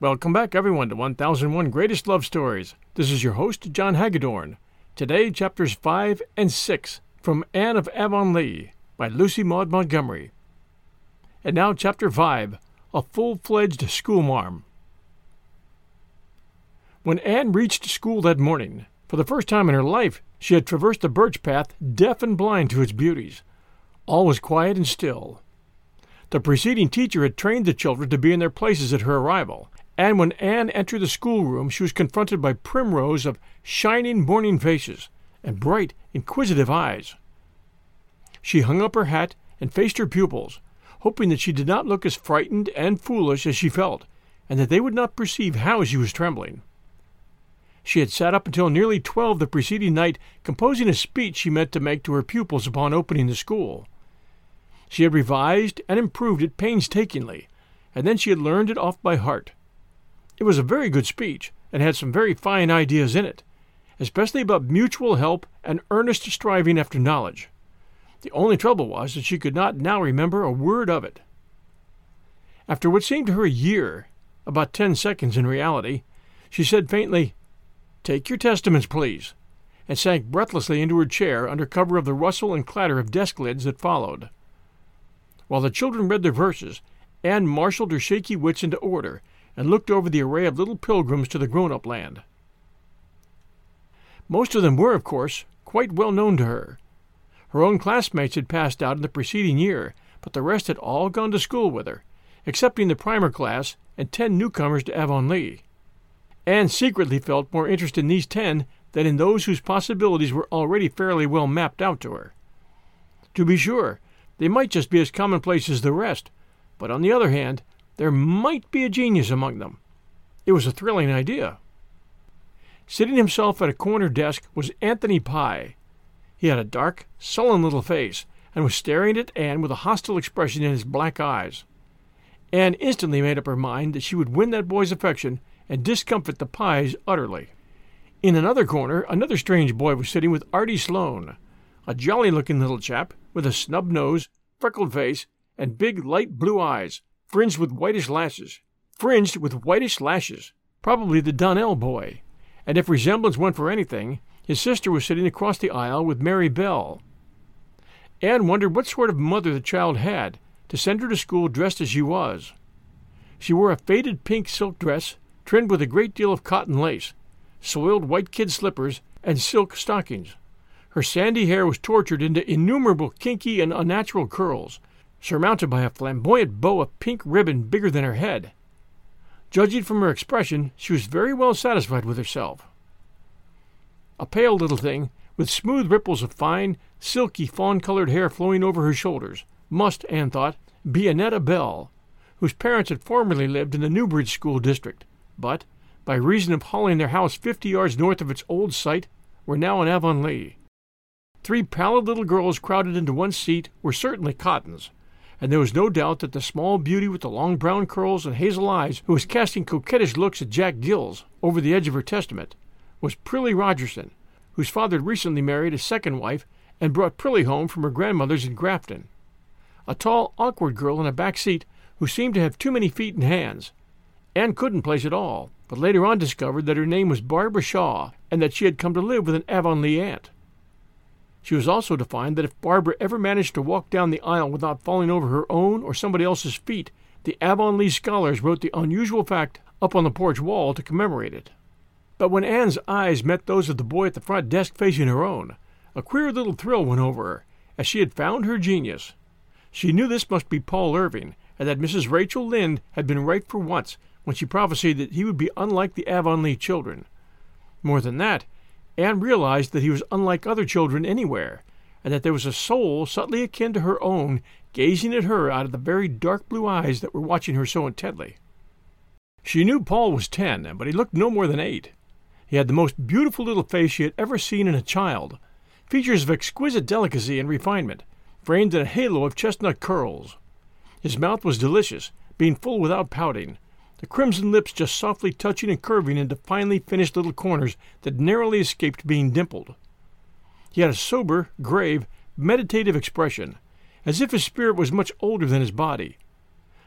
Welcome back, everyone, to 1001 Greatest Love Stories. This is your host, John Hagedorn. Today, chapters 5 and 6 from Anne of Avonlea by Lucy Maud Montgomery. And now, chapter 5 A Full Fledged Schoolmarm. When Anne reached school that morning, for the first time in her life, she had traversed the birch path, deaf and blind to its beauties. All was quiet and still. The preceding teacher had trained the children to be in their places at her arrival, and when Anne entered the schoolroom, she was confronted by prim rows of shining morning faces and bright, inquisitive eyes. She hung up her hat and faced her pupils, hoping that she did not look as frightened and foolish as she felt, and that they would not perceive how she was trembling. She had sat up until nearly twelve the preceding night, composing a speech she meant to make to her pupils upon opening the school. She had revised and improved it painstakingly, and then she had learned it off by heart. It was a very good speech, and had some very fine ideas in it, especially about mutual help and earnest striving after knowledge. The only trouble was that she could not now remember a word of it. After what seemed to her a year, about ten seconds in reality, she said faintly, Take your testaments, please, and sank breathlessly into her chair under cover of the rustle and clatter of desk lids that followed. While the children read their verses, Anne marshaled her shaky wits into order and looked over the array of little pilgrims to the grown up land. Most of them were, of course, quite well known to her. Her own classmates had passed out in the preceding year, but the rest had all gone to school with her, excepting the primer class and ten newcomers to Avonlea. Anne secretly felt more interest in these ten than in those whose possibilities were already fairly well mapped out to her. To be sure, they might just be as commonplace as the rest, but on the other hand, there might be a genius among them. It was a thrilling idea. Sitting himself at a corner desk was Anthony Pye. He had a dark, sullen little face, and was staring at Anne with a hostile expression in his black eyes. Anne instantly made up her mind that she would win that boy's affection and discomfit the Pyes utterly. In another corner, another strange boy was sitting with Artie Sloane, a jolly looking little chap with a snub nose, freckled face, and big light blue eyes, fringed with whitish lashes. Fringed with whitish lashes. Probably the Donnell boy. And if resemblance went for anything, his sister was sitting across the aisle with Mary Bell. Anne wondered what sort of mother the child had to send her to school dressed as she was. She wore a faded pink silk dress trimmed with a great deal of cotton lace, soiled white kid slippers, and silk stockings. Her sandy hair was tortured into innumerable kinky and unnatural curls, surmounted by a flamboyant bow of pink ribbon bigger than her head. Judging from her expression, she was very well satisfied with herself. A pale little thing, with smooth ripples of fine, silky fawn colored hair flowing over her shoulders, must, Anne thought, be Annetta Bell, whose parents had formerly lived in the Newbridge School district, but, by reason of hauling their house fifty yards north of its old site, were now in Avonlea. Three pallid little girls crowded into one seat were certainly Cottons, and there was no doubt that the small beauty with the long brown curls and hazel eyes, who was casting coquettish looks at Jack Gillis over the edge of her testament, was Prillie Rogerson, whose father had recently married a second wife and brought Prillie home from her grandmother's in Grafton. A tall, awkward girl in a back seat who seemed to have too many feet and hands. Anne couldn't place it all, but later on discovered that her name was Barbara Shaw and that she had come to live with an Avonlea aunt. She was also to find that if Barbara ever managed to walk down the aisle without falling over her own or somebody else's feet, the Avonlea scholars wrote the unusual fact up on the porch wall to commemorate it. But when Anne's eyes met those of the boy at the front desk facing her own, a queer little thrill went over her, as she had found her genius. She knew this must be Paul Irving, and that Mrs. Rachel Lynde had been right for once when she prophesied that he would be unlike the Avonlea children. More than that, Anne realized that he was unlike other children anywhere, and that there was a soul subtly akin to her own gazing at her out of the very dark blue eyes that were watching her so intently. She knew Paul was ten, but he looked no more than eight. He had the most beautiful little face she had ever seen in a child, features of exquisite delicacy and refinement, framed in a halo of chestnut curls. His mouth was delicious, being full without pouting, the crimson lips just softly touching and curving into finely finished little corners that narrowly escaped being dimpled. He had a sober, grave, meditative expression, as if his spirit was much older than his body.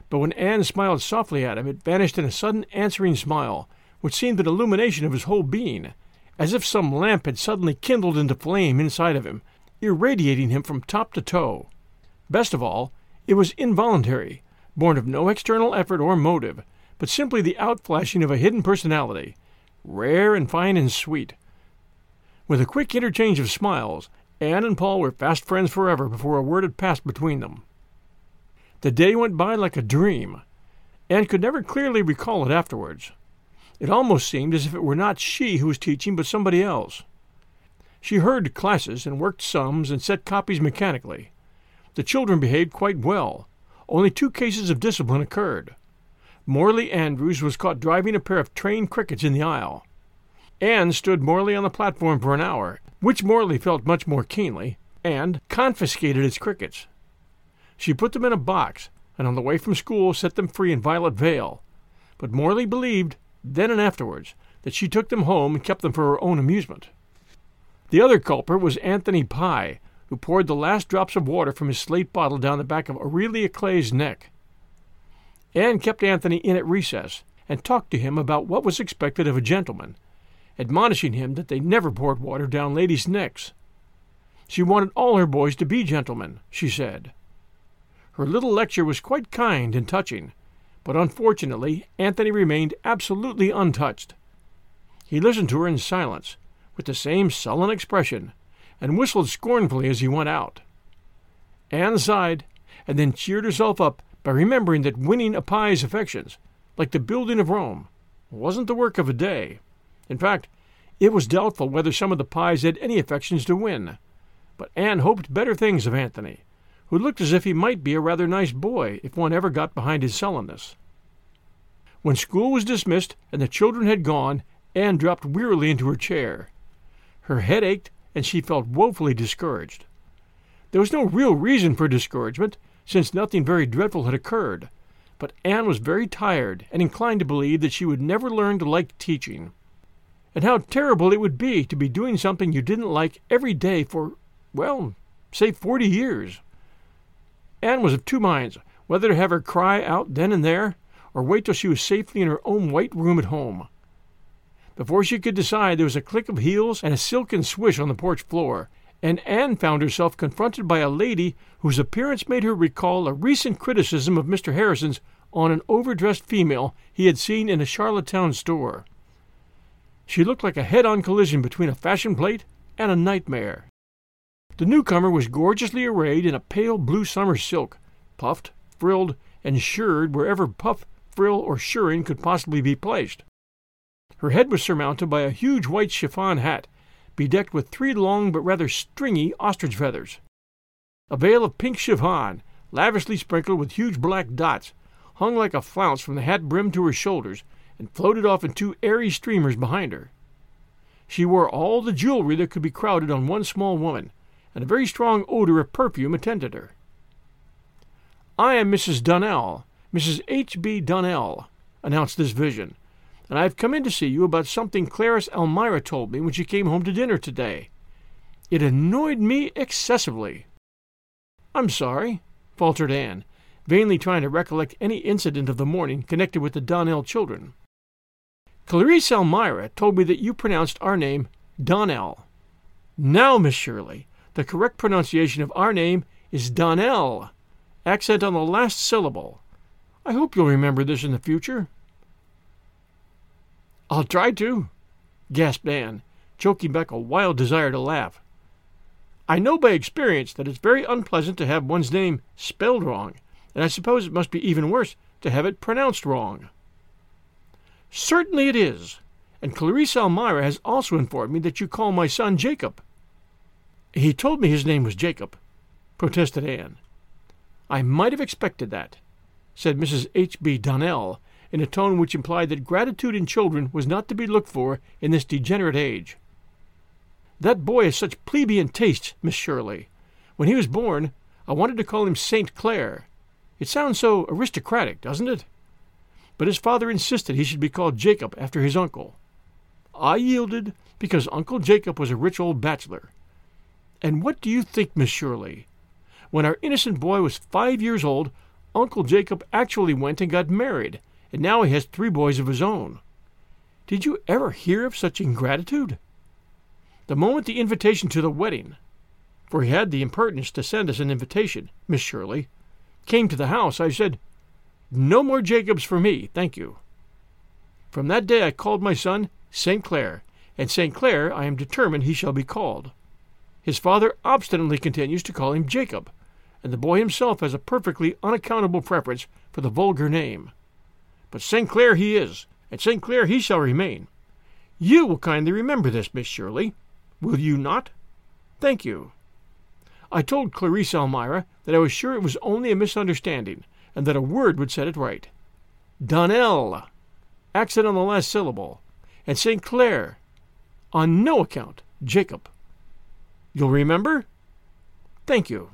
But when Anne smiled softly at him, it vanished in a sudden answering smile, which seemed an illumination of his whole being, as if some lamp had suddenly kindled into flame inside of him, irradiating him from top to toe. Best of all, it was involuntary, born of no external effort or motive, but simply the outflashing of a hidden personality, rare and fine and sweet. With a quick interchange of smiles, Anne and Paul were fast friends forever before a word had passed between them. The day went by like a dream. Anne could never clearly recall it afterwards. It almost seemed as if it were not she who was teaching, but somebody else. She heard classes and worked sums and set copies mechanically. The children behaved quite well. Only two cases of discipline occurred. Morley Andrews was caught driving a pair of trained crickets in the aisle. Anne stood Morley on the platform for an hour, which Morley felt much more keenly, and confiscated his crickets. She put them in a box, and on the way from school set them free in Violet Vale. But Morley believed, then and afterwards, that she took them home and kept them for her own amusement. The other culprit was Anthony Pye, who poured the last drops of water from his slate bottle down the back of Aurelia Clay's neck. Anne kept Anthony in at recess and talked to him about what was expected of a gentleman, admonishing him that they never poured water down ladies' necks. She wanted all her boys to be gentlemen, she said. Her little lecture was quite kind and touching, but unfortunately Anthony remained absolutely untouched. He listened to her in silence, with the same sullen expression, and whistled scornfully as he went out. Anne sighed, and then cheered herself up by remembering that winning a Pye's affections, like the building of Rome, wasn't the work of a day. In fact, it was doubtful whether some of the Pyes had any affections to win. But Anne hoped better things of Anthony, who looked as if he might be a rather nice boy if one ever got behind his sullenness. When school was dismissed and the children had gone, Anne dropped wearily into her chair. Her head ached, and she felt woefully discouraged. There was no real reason for discouragement, since nothing very dreadful had occurred, but Anne was very tired and inclined to believe that she would never learn to like teaching. And how terrible it would be to be doing something you didn't like every day for, well, say forty years. Anne was of two minds whether to have her cry out then and there, or wait till she was safely in her own white room at home. Before she could decide, there was a click of heels and a silken swish on the porch floor, and Anne found herself confronted by a lady whose appearance made her recall a recent criticism of Mr. Harrison's on an overdressed female he had seen in a Charlottetown store. She looked like a head on collision between a fashion plate and a nightmare. The newcomer was gorgeously arrayed in a pale blue summer silk, puffed, frilled, and shirred wherever puff, frill, or shirring could possibly be placed. Her head was surmounted by a huge white chiffon hat, bedecked with three long but rather stringy ostrich feathers. A veil of pink chiffon, lavishly sprinkled with huge black dots, hung like a flounce from the hat brim to her shoulders and floated off in two airy streamers behind her. She wore all the jewelry that could be crowded on one small woman, and a very strong odor of perfume attended her. I am Mrs. Donnell, Mrs. H. B. Donnell, announced this vision, and I have come in to see you about something Clarice Almira told me when she came home to dinner today. It annoyed me excessively. I'm sorry, faltered Anne, vainly trying to recollect any incident of the morning connected with the Donnell children. Clarice Almira told me that you pronounced our name Donnell. Now, Miss Shirley, the correct pronunciation of our name is Donnell, accent on the last syllable. I hope you'll remember this in the future. I'll try to, gasped Anne, choking back a wild desire to laugh. I know by experience that it's very unpleasant to have one's name spelled wrong, and I suppose it must be even worse to have it pronounced wrong. Certainly it is, and Clarice Almira has also informed me that you call my son Jacob. He told me his name was Jacob, protested Anne. I might have expected that, said Mrs. H. B. Donnell, in a tone which implied that gratitude in children was not to be looked for in this degenerate age. That boy has such plebeian tastes, Miss Shirley. When he was born, I wanted to call him Saint Clair. It sounds so aristocratic, doesn't it? But his father insisted he should be called Jacob after his uncle. I yielded because Uncle Jacob was a rich old bachelor. And what do you think, Miss Shirley? When our innocent boy was five years old, Uncle Jacob actually went and got married, and now he has three boys of his own. Did you ever hear of such ingratitude? The moment the invitation to the wedding, for he had the impertinence to send us an invitation, Miss Shirley, came to the house, I said, No more Jacobs for me, thank you. From that day I called my son St. Clair, and St. Clair I am determined he shall be called. His father obstinately continues to call him Jacob, and the boy himself has a perfectly unaccountable preference for the vulgar name. But St. Clair he is, and St. Clair he shall remain. You will kindly remember this, Miss Shirley, will you not? Thank you. I told Clarice Almira that I was sure it was only a misunderstanding, and that a word would set it right. Donnell, accent on the last syllable, and St. Clair, on no account, Jacob. You'll remember? Thank you.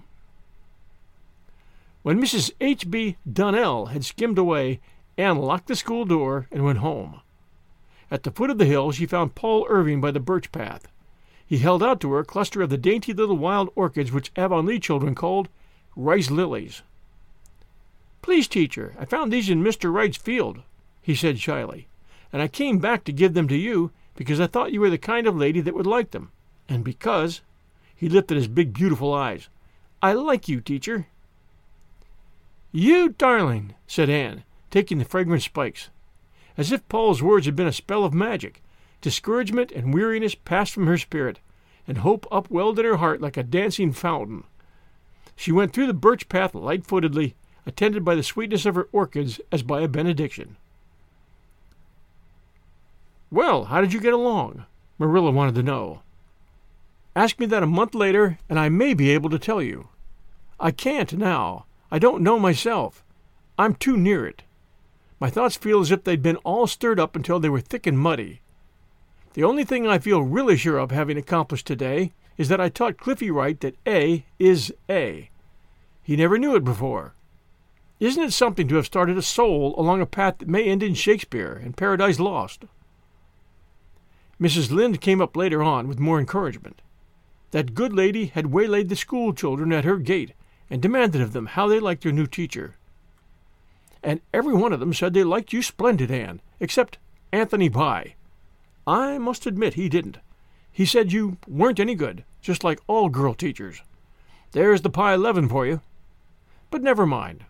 When Mrs. H. B. Donnell had skimmed away, Anne locked the school door and went home. At the foot of the hill she found Paul Irving by the birch path. He held out to her a cluster of the dainty little wild orchids which Avonlea children called rice lilies. Please, teacher, I found these in Mr. Wright's field, he said shyly, and I came back to give them to you because I thought you were the kind of lady that would like them, and because he lifted his big, beautiful eyes. I like you, teacher. You darling, said Anne, taking the fragrant spikes. As if Paul's words had been a spell of magic, discouragement and weariness passed from her spirit, and hope upwelled in her heart like a dancing fountain. She went through the birch path light footedly, attended by the sweetness of her orchids as by a benediction. Well, how did you get along? Marilla wanted to know. Ask me that a month later, and I may be able to tell you. I can't now. I don't know myself. I'm too near it. My thoughts feel as if they'd been all stirred up until they were thick and muddy. The only thing I feel really sure of having accomplished today is that I taught Cliffy Wright that A is A. He never knew it before. Isn't it something to have started a soul along a path that may end in Shakespeare and Paradise Lost? Mrs. Lynde came up later on with more encouragement. That good lady had waylaid the school children at her gate and demanded of them how they liked their new teacher. And every one of them said they liked you splendid, Anne, except Anthony Pye. I must admit he didn't. He said you weren't any good, just like all girl teachers. There's the Pye leaven for you. But never mind.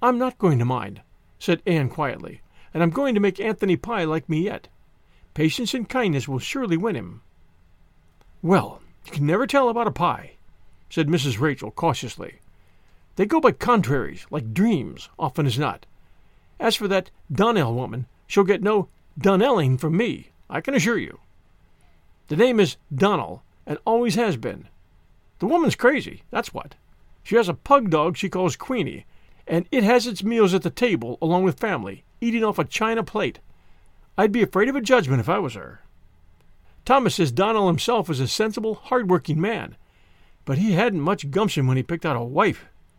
I'm not going to mind, said Anne quietly, and I'm going to make Anthony Pye like me yet. Patience and kindness will surely win him. Well, you can never tell about a Pye, said Mrs. Rachel cautiously. They go by contraries, like dreams, often as not. As for that Donnell woman, she'll get no Donnelling from me, I can assure you. The name is Donnell, and always has been. The woman's crazy, that's what. She has a pug dog she calls Queenie, and it has its meals at the table along with family, eating off a china plate. I'd be afraid of a judgment if I was her. Thomas says Donnell himself is a sensible, hard-working man, but he hadn't much gumption when he picked out a wife.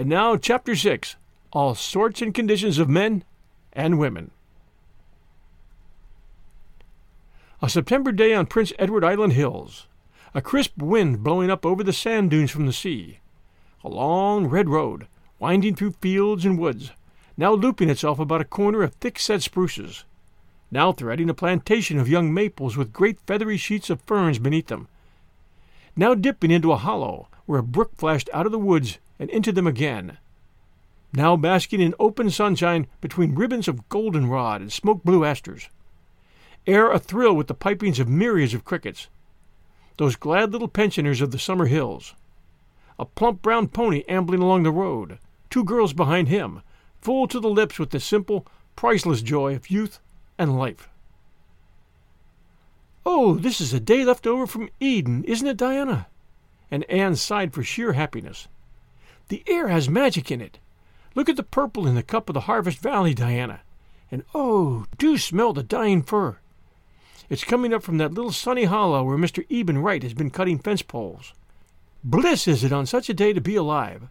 And now, Chapter 6 All Sorts and Conditions of Men and Women. A September day on Prince Edward Island Hills. A crisp wind blowing up over the sand dunes from the sea. A long red road, winding through fields and woods, now looping itself about a corner of thick set spruces, now threading a plantation of young maples with great feathery sheets of ferns beneath them, now dipping into a hollow where a brook flashed out of the woods and into them again, now basking in open sunshine between ribbons of goldenrod and smoke blue asters, air athrill with the pipings of myriads of crickets, those glad little pensioners of the summer hills, a plump brown pony ambling along the road, two girls behind him, full to the lips with the simple, priceless joy of youth and life. Oh, this is a day left over from Eden, isn't it, Diana? And Anne sighed for sheer happiness. The air has magic in it. Look at the purple in the cup of the Harvest Valley, Diana. And oh, do smell the dying fir. It's coming up from that little sunny hollow where Mr. Eben Wright has been cutting fence poles. Bliss is it on such a day to be alive.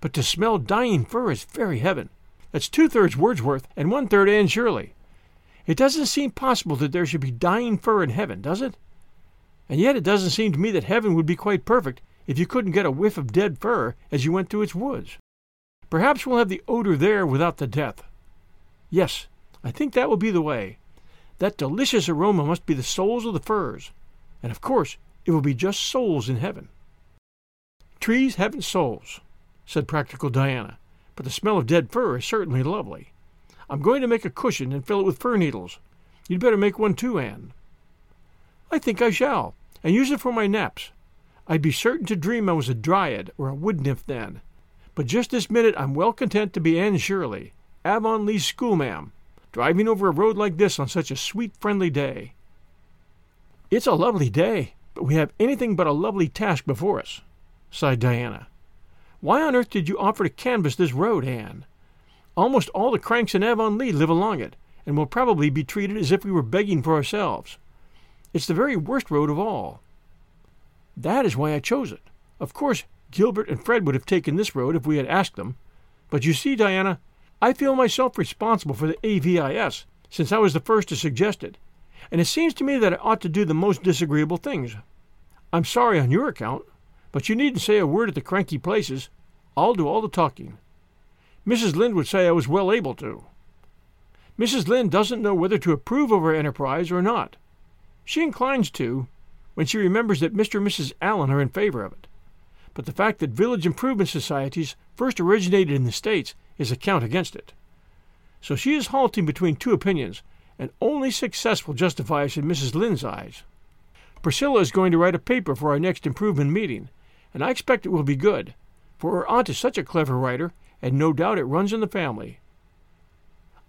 But to smell dying fir is very heaven. That's two thirds Wordsworth and one third Anne Shirley. It doesn't seem possible that there should be dying fir in heaven, does it? And yet it doesn't seem to me that heaven would be quite perfect if you couldn't get a whiff of dead fir as you went through its woods. Perhaps we'll have the odor there without the death. Yes, I think that will be the way. That delicious aroma must be the souls of the firs, and of course it will be just souls in heaven. Trees haven't souls, said practical Diana, but the smell of dead fir is certainly lovely. I'm going to make a cushion and fill it with fir needles. You'd better make one too, Anne. I think I shall, and use it for my naps. I'd be certain to dream I was a dryad or a wood nymph then. But just this minute I'm well content to be Anne Shirley, Avonlea's schoolma'am, driving over a road like this on such a sweet, friendly day. It's a lovely day, but we have anything but a lovely task before us, sighed Diana. Why on earth did you offer to canvass this road, Anne? Almost all the cranks in Avonlea live along it, and will probably be treated as if we were begging for ourselves. It's the very worst road of all. That is why I chose it. Of course, Gilbert and Fred would have taken this road if we had asked them. But you see, Diana, I feel myself responsible for the AVIS, since I was the first to suggest it, and it seems to me that I ought to do the most disagreeable things. I'm sorry on your account, but you needn't say a word at the cranky places. I'll do all the talking. Mrs. Lynde would say I was well able to. Mrs. Lynde doesn't know whether to approve of our enterprise or not. She inclines to, when she remembers that Mr. and Mrs. Allen are in favor of it. But the fact that village improvement societies first originated in the States is a count against it. So she is halting between two opinions, and only success will justify us in Mrs. Lynde's eyes. Priscilla is going to write a paper for our next improvement meeting, and I expect it will be good, for her aunt is such a clever writer, and no doubt it runs in the family.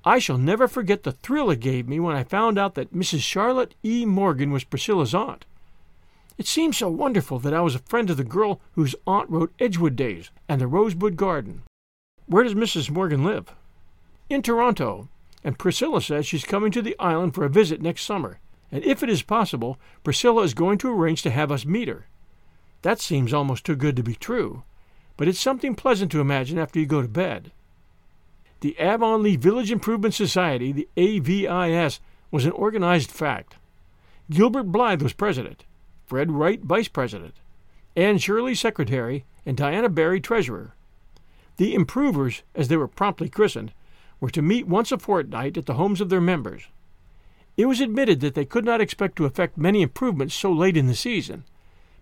I shall never forget the thrill it gave me when I found out that Mrs. Charlotte E. Morgan was Priscilla's aunt. It seemed so wonderful that I was a friend of the girl whose aunt wrote Edgewood Days and The Rosebud Garden. Where does Mrs. Morgan live? In Toronto, and Priscilla says she's coming to the island for a visit next summer, and if it is possible, Priscilla is going to arrange to have us meet her. That seems almost too good to be true, but it's something pleasant to imagine after you go to bed. The Avonlea Village Improvement Society, the AVIS, was an organized fact. Gilbert Blythe was president, Fred Wright vice president, Anne Shirley secretary, and Diana Barry treasurer. The improvers, as they were promptly christened, were to meet once a fortnight at the homes of their members. It was admitted that they could not expect to effect many improvements so late in the season,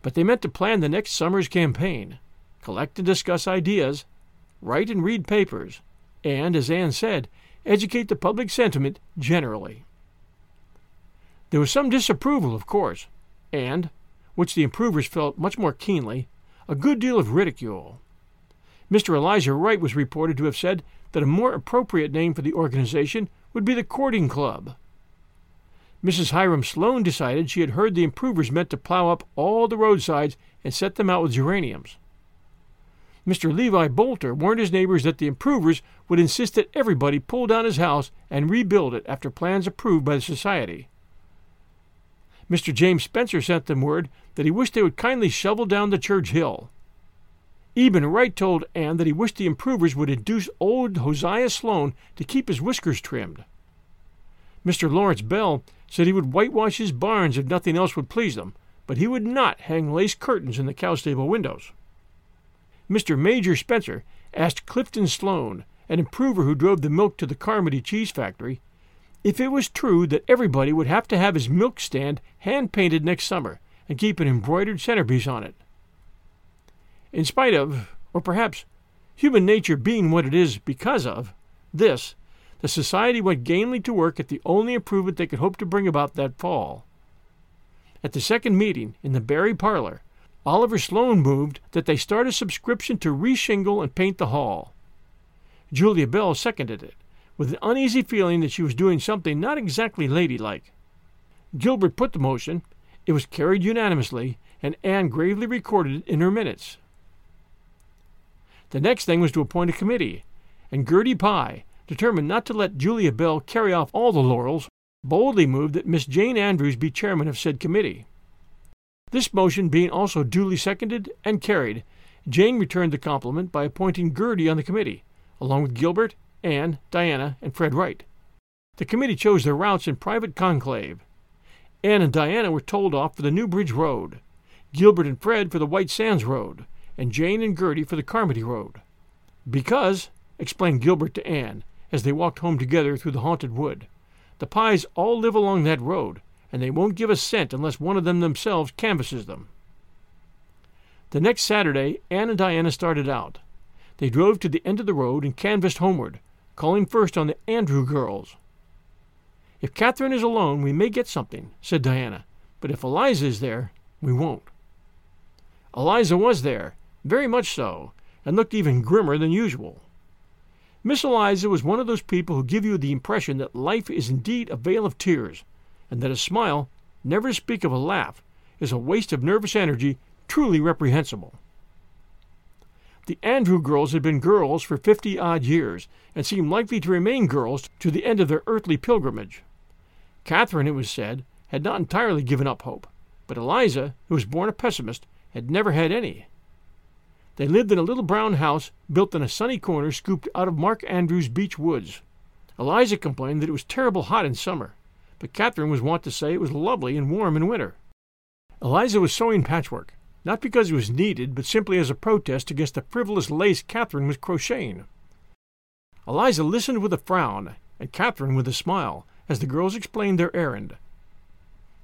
but they meant to plan the next summer's campaign, collect and discuss ideas, write and read papers, and, as Anne said, educate the public sentiment generally. There was some disapproval, of course, and, which the improvers felt much more keenly, a good deal of ridicule. Mr. Elijah Wright was reported to have said that a more appropriate name for the organization would be the Courting Club. Mrs. Hiram Sloane decided she had heard the improvers meant to plow up all the roadsides and set them out with geraniums. Mr. Levi Boulter warned his neighbors that the improvers would insist that everybody pull down his house and rebuild it after plans approved by the society. Mr. James Spencer sent them word that he wished they would kindly shovel down the church hill. Eben Wright told Anne that he wished the improvers would induce old Hosea Sloane to keep his whiskers trimmed. Mr. Lawrence Bell said he would whitewash his barns if nothing else would please them, but he would not hang lace curtains in the cow stable windows. Mr. Major Spencer asked Clifton Sloane, an improver who drove the milk to the Carmody cheese factory, if it was true that everybody would have to have his milk stand hand painted next summer and keep an embroidered centerpiece on it. In spite of, or perhaps human nature being what it is because of, this, the society went gamely to work at the only improvement they could hope to bring about that fall. At the second meeting, in the Barry parlor, Oliver Sloane moved that they start a subscription to reshingle and paint the hall. Julia Bell seconded it, with an uneasy feeling that she was doing something not exactly ladylike. Gilbert put the motion, it was carried unanimously, and Anne gravely recorded it in her minutes. The next thing was to appoint a committee, and Gertie Pye, determined not to let Julia Bell carry off all the laurels, boldly moved that Miss Jane Andrews be chairman of said committee. This motion being also duly seconded and carried, Jane returned the compliment by appointing Gertie on the committee, along with Gilbert, Anne, Diana, and Fred Wright. The committee chose their routes in private conclave. Anne and Diana were told off for the Newbridge Road, Gilbert and Fred for the White Sands Road, and Jane and Gertie for the Carmody Road. Because, explained Gilbert to Anne, as they walked home together through the haunted wood, the Pyes all live along that road, and they won't give a cent unless one of them themselves canvasses them. The next Saturday, Anne and Diana started out. They drove to the end of the road and canvassed homeward, calling first on the Andrew girls. If Catherine is alone, we may get something, said Diana, but if Eliza is there, we won't. Eliza was there, very much so, and looked even grimmer than usual. Miss Eliza was one of those people who give you the impression that life is indeed a vale of tears, and that a smile, never to speak of a laugh, is a waste of nervous energy truly reprehensible. The Andrew girls had been girls for fifty odd years, and seemed likely to remain girls to the end of their earthly pilgrimage. Catherine, it was said, had not entirely given up hope, but Eliza, who was born a pessimist, had never had any. They lived in a little brown house built in a sunny corner scooped out of Mark Andrews' beech woods. Eliza complained that it was terrible hot in summer, but Catherine was wont to say it was lovely and warm in winter. Eliza was sewing patchwork, not because it was needed, but simply as a protest against the frivolous lace Catherine was crocheting. Eliza listened with a frown, and Catherine with a smile, as the girls explained their errand.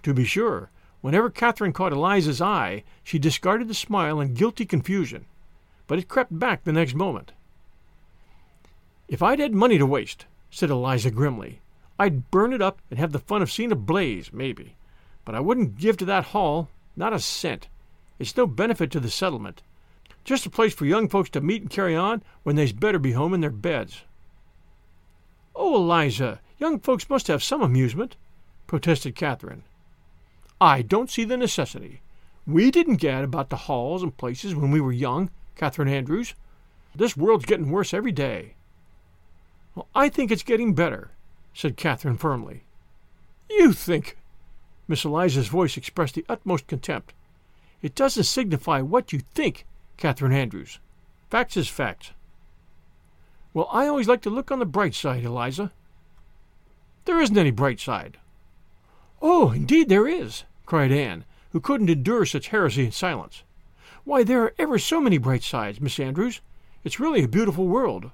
To be sure, whenever Catherine caught Eliza's eye, she discarded the smile in guilty confusion, but it crept back the next moment. If I'd had money to waste, said Eliza grimly, I'd burn it up and have the fun of seeing a blaze, maybe. But I wouldn't give to that hall, not a cent. It's no benefit to the settlement. Just a place for young folks to meet and carry on when they's better be home in their beds. Oh, Eliza, young folks must have some amusement, protested Catherine. I don't see the necessity. We didn't gad about the halls and places when we were young, Catherine Andrews. This world's getting worse every day. Well, I think it's getting better, said Catherine firmly. You think? Miss Eliza's voice expressed the utmost contempt. It doesn't signify what you think, Catherine Andrews. Facts is facts. Well, I always like to look on the bright side, Eliza. There isn't any bright side. Oh, indeed there is, cried Anne, who couldn't endure such heresy in silence. Why, there are ever so many bright sides, Miss Andrews. It's really a beautiful world.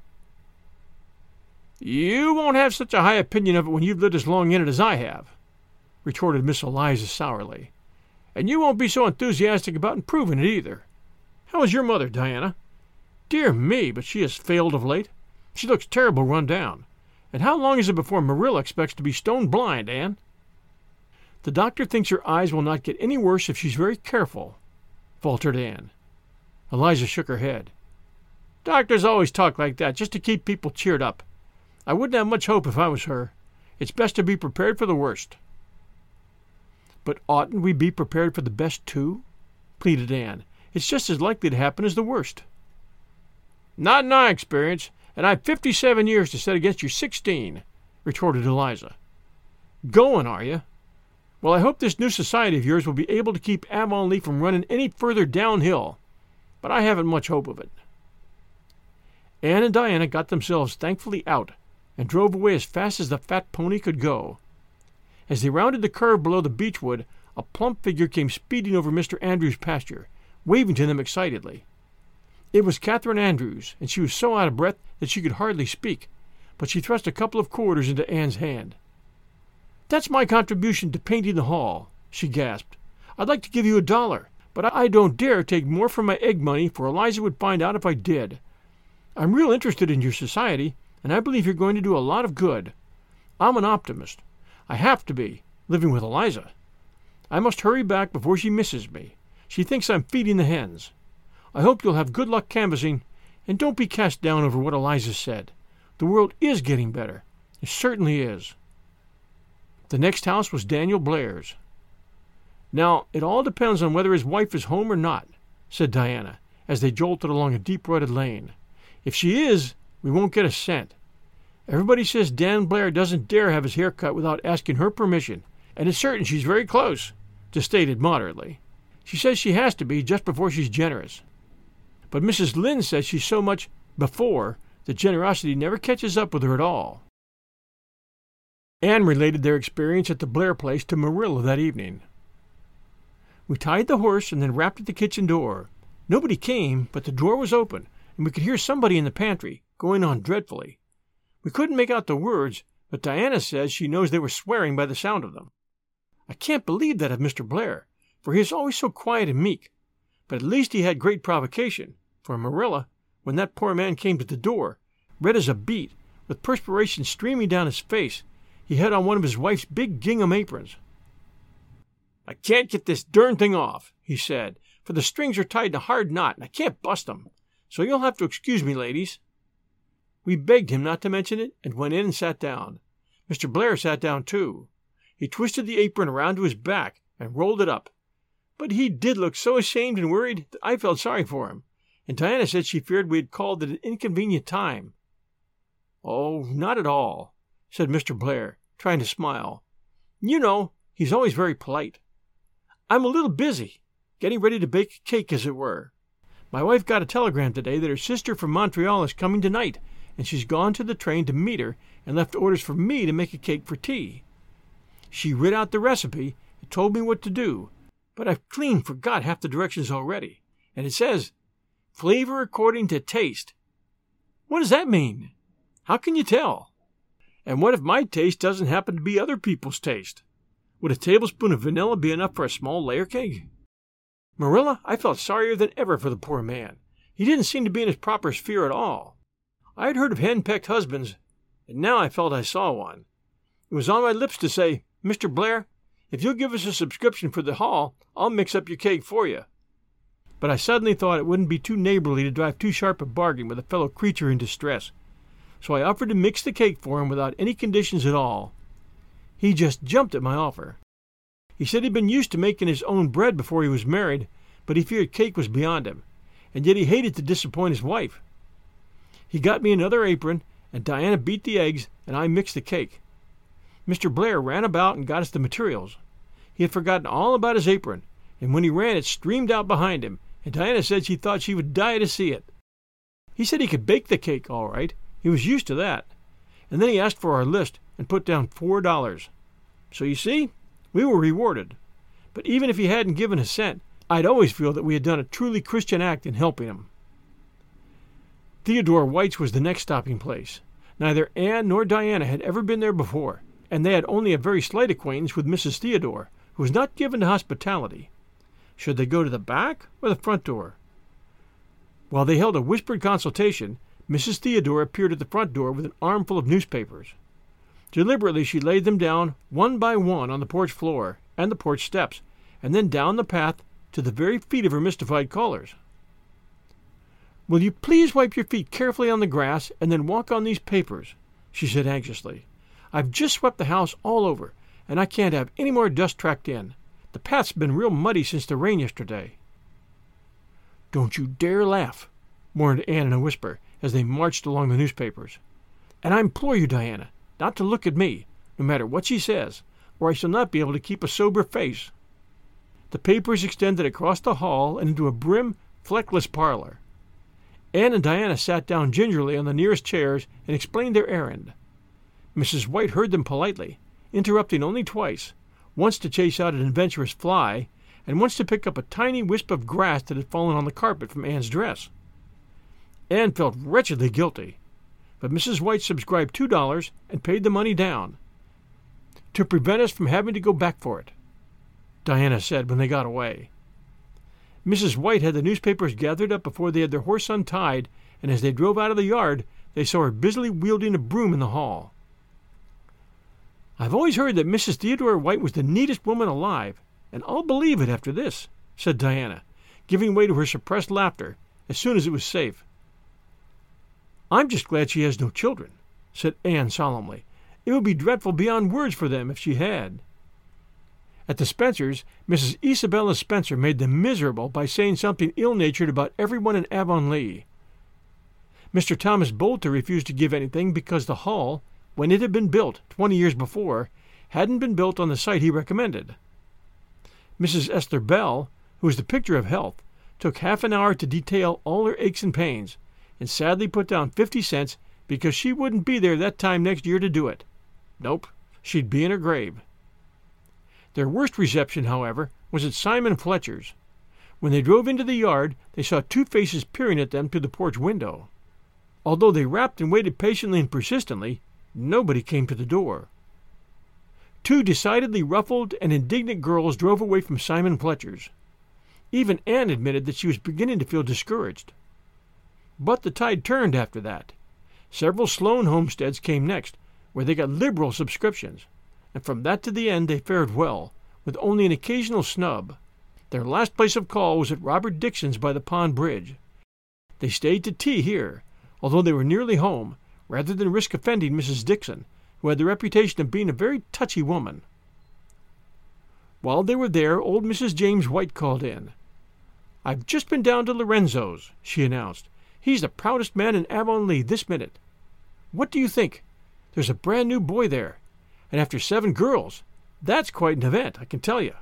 You won't have such a high opinion of it when you've lived as long in it as I have, retorted Miss Eliza sourly. And you won't be so enthusiastic about improving it either. How is your mother, Diana? Dear me, but she has failed of late. She looks terrible run down. And how long is it before Marilla expects to be stone blind, Anne? The doctor thinks her eyes will not get any worse if she's very careful, faltered Anne. Eliza shook her head. Doctors always talk like that just to keep people cheered up. I wouldn't have much hope if I was her. It's best to be prepared for the worst. But oughtn't we be prepared for the best, too? pleaded Anne. It's just as likely to happen as the worst. Not in my experience, and I've fifty seven years to set against your sixteen, retorted Eliza. Going, are you? Well, I hope this new society of yours will be able to keep Avonlea from running any further downhill, but I haven't much hope of it. Anne and Diana got themselves thankfully out and drove away as fast as the fat pony could go. As they rounded the curve below the beechwood, a plump figure came speeding over Mr. Andrews' pasture, waving to them excitedly. It was Catherine Andrews, and she was so out of breath that she could hardly speak, but she thrust a couple of quarters into Anne's hand. That's my contribution to painting the hall, she gasped. I'd like to give you a dollar, but I don't dare take more from my egg money, for Eliza would find out if I did. I'm real interested in your society, and I believe you're going to do a lot of good. I'm an optimist. I have to be, living with Eliza. I must hurry back before she misses me. She thinks I'm feeding the hens. I hope you'll have good luck canvassing, and don't be cast down over what Eliza said. The world is getting better. It certainly is. The next house was Daniel Blair's. Now, it all depends on whether his wife is home or not, said Diana, as they jolted along a deep rutted lane. If she is, we won't get a cent. Everybody says Dan Blair doesn't dare have his hair cut without asking her permission, and it's certain she's very close, to state it moderately. She says she has to be just before she's generous. But Mrs. Lynde says she's so much before that generosity never catches up with her at all. Anne related their experience at the Blair place to Marilla that evening. We tied the horse and then rapped at the kitchen door. Nobody came, but the door was open, and we could hear somebody in the pantry, going on dreadfully. We couldn't make out the words, but Diana says she knows they were swearing by the sound of them. I can't believe that of Mr. Blair, for he is always so quiet and meek. But at least he had great provocation, for Marilla, when that poor man came to the door, red as a beet, with perspiration streaming down his face, he had on one of his wife's big gingham aprons. I can't get this darn thing off, he said, for the strings are tied in a hard knot and I can't bust 'em. So you'll have to excuse me, ladies. We begged him not to mention it and went in and sat down. Mr. Blair sat down too. He twisted the apron around to his back and rolled it up. But he did look so ashamed and worried that I felt sorry for him, and Diana said she feared we had called at an inconvenient time. Oh, not at all, said Mr. Blair, trying to smile. You know, he's always very polite. I'm a little busy, getting ready to bake a cake, as it were. My wife got a telegram today that her sister from Montreal is coming tonight and she's gone to the train to meet her and left orders for me to make a cake for tea. She writ out the recipe and told me what to do, but I've clean forgot half the directions already. And it says, flavor according to taste. What does that mean? How can you tell? And what if my taste doesn't happen to be other people's taste? Would a tablespoon of vanilla be enough for a small layer cake? Marilla, I felt sorrier than ever for the poor man. He didn't seem to be in his proper sphere at all. I had heard of hen-pecked husbands, and now I felt I saw one. It was on my lips to say, Mr. Blair, if you'll give us a subscription for the hall, I'll mix up your cake for you. But I suddenly thought it wouldn't be too neighborly to drive too sharp a bargain with a fellow creature in distress, so I offered to mix the cake for him without any conditions at all. He just jumped at my offer. He said he'd been used to making his own bread before he was married, but he feared cake was beyond him, and yet he hated to disappoint his wife. He got me another apron, and Diana beat the eggs, and I mixed the cake. Mr. Blair ran about and got us the materials. He had forgotten all about his apron, and when he ran it streamed out behind him, and Diana said she thought she would die to see it. He said he could bake the cake all right. He was used to that. And then he asked for our list and put down four dollars. So you see, we were rewarded. But even if he hadn't given a cent, I'd always feel that we had done a truly Christian act in helping him. Theodore White's was the next stopping place. Neither Anne nor Diana had ever been there before, and they had only a very slight acquaintance with Mrs. Theodore, who was not given to hospitality. Should they go to the back or the front door? While they held a whispered consultation, Mrs. Theodore appeared at the front door with an armful of newspapers. Deliberately she laid them down one by one on the porch floor and the porch steps, and then down the path to the very feet of her mystified callers. Will you please wipe your feet carefully on the grass and then walk on these papers? she said anxiously. I've just swept the house all over, and I can't have any more dust tracked in. The path's been real muddy since the rain yesterday. Don't you dare laugh, warned Anne in a whisper as they marched along the newspapers. And I implore you, Diana, not to look at me, no matter what she says, or I shall not be able to keep a sober face. The papers extended across the hall and into a brim, fleckless parlor. Anne and Diana sat down gingerly on the nearest chairs and explained their errand. Mrs. White heard them politely, interrupting only twice, once to chase out an adventurous fly, and once to pick up a tiny wisp of grass that had fallen on the carpet from Anne's dress. Anne felt wretchedly guilty, but Mrs. White subscribed two dollars and paid the money down to prevent us from having to go back for it, Diana said when they got away. Mrs. White had the newspapers gathered up before they had their horse untied, and as they drove out of the yard, they saw her busily wielding a broom in the hall. I've always heard that Mrs. Theodore White was the neatest woman alive, and I'll believe it after this, said Diana, giving way to her suppressed laughter as soon as it was safe. I'm just glad she has no children, said Anne solemnly. It would be dreadful beyond words for them if she had. At the Spencers, Mrs. Isabella Spencer made them miserable by saying something ill natured about everyone in Avonlea. Mr. Thomas Boulter refused to give anything because the hall, when it had been built twenty years before, hadn't been built on the site he recommended. Mrs. Esther Bell, who was the picture of health, took half an hour to detail all her aches and pains, and sadly put down fifty cents because she wouldn't be there that time next year to do it. Nope, she'd be in her grave. Their worst reception, however, was at Simon Fletcher's. When they drove into the yard, they saw two faces peering at them through the porch window. Although they rapped and waited patiently and persistently, nobody came to the door. Two decidedly ruffled and indignant girls drove away from Simon Fletcher's. Even Anne admitted that she was beginning to feel discouraged. But the tide turned after that. Several Sloane homesteads came next, where they got liberal subscriptions, and from that to the end they fared well, with only an occasional snub. Their last place of call was at Robert Dixon's by the pond bridge. They stayed to tea here, although they were nearly home, rather than risk offending Mrs. Dixon, who had the reputation of being a very touchy woman. While they were there, old Mrs. James White called in. I've just been down to Lorenzo's, she announced. He's the proudest man in Avonlea this minute. What do you think? There's a brand new boy there, and after seven girls. That's quite an event, I can tell you.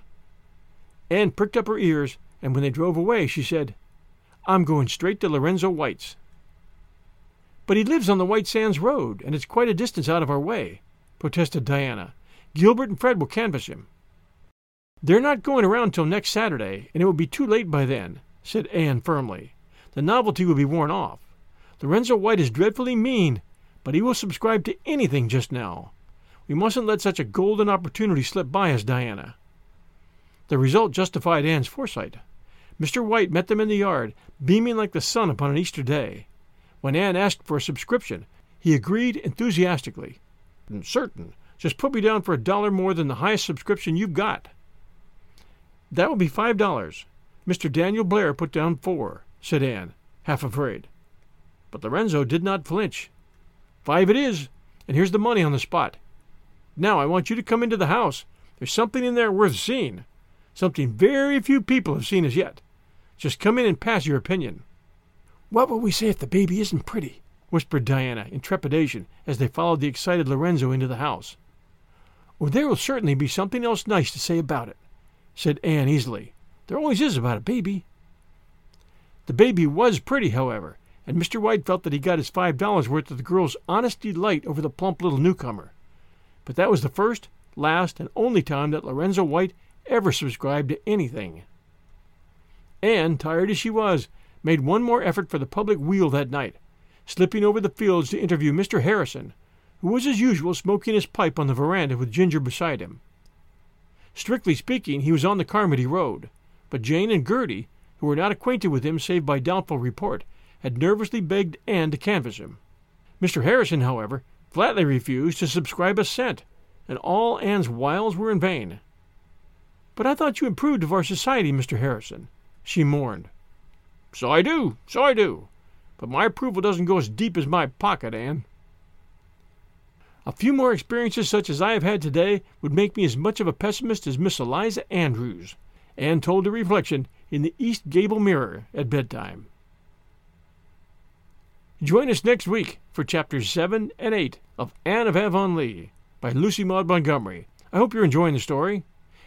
Anne pricked up her ears, and when they drove away, she said, I'm going straight to Lorenzo White's. But he lives on the White Sands Road, and it's quite a distance out of our way, protested Diana. Gilbert and Fred will canvass him. They're not going around till next Saturday, and it will be too late by then, said Anne firmly the novelty will be worn off. Lorenzo White is dreadfully mean, but he will subscribe to anything just now. We mustn't let such a golden opportunity slip by us, Diana. The result justified Anne's foresight. Mr. White met them in the yard, beaming like the sun upon an Easter day. When Anne asked for a subscription, he agreed enthusiastically. Certain. Just put me down for a dollar more than the highest subscription you've got. That will be five dollars. Mr. Daniel Blair put down four said Anne, half afraid. But Lorenzo did not flinch. Five it is, and here's the money on the spot. Now I want you to come into the house. There's something in there worth seeing. Something very few people have seen as yet. Just come in and pass your opinion. What will we say if the baby isn't pretty? whispered Diana in trepidation as they followed the excited Lorenzo into the house. Oh, there will certainly be something else nice to say about it, said Anne easily. There always is about a baby. The baby was pretty, however, and Mr. White felt that he got his five dollars worth of the girl's honest delight over the plump little newcomer. But that was the first, last, and only time that Lorenzo White ever subscribed to anything. Anne, tired as she was, made one more effort for the public weal that night, slipping over the fields to interview Mr. Harrison, who was as usual smoking his pipe on the veranda with Ginger beside him. Strictly speaking, he was on the Carmody Road, but Jane and Gertie, who were not acquainted with him save by doubtful report, had nervously begged Anne to canvass him. Mr. Harrison, however, flatly refused to subscribe a cent, and all Anne's wiles were in vain. But I thought you approved of our society, Mr. Harrison, she mourned. So I do, so I do. but my approval doesn't go as deep as my pocket, Anne. A few more experiences such as I have had today would make me as much of a pessimist as Miss Eliza Andrews, Anne told the reflection in the East Gable mirror at bedtime. Join us next week for chapters 7 and 8 of Anne of Avonlea by Lucy Maud Montgomery. I hope you're enjoying the story.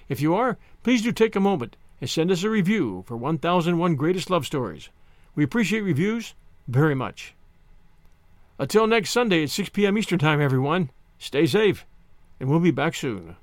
If you are, please do take a moment and send us a review for 1001 Greatest Love Stories. We appreciate reviews very much. Until next Sunday at 6 p.m. Eastern Time, everyone, stay safe, and we'll be back soon.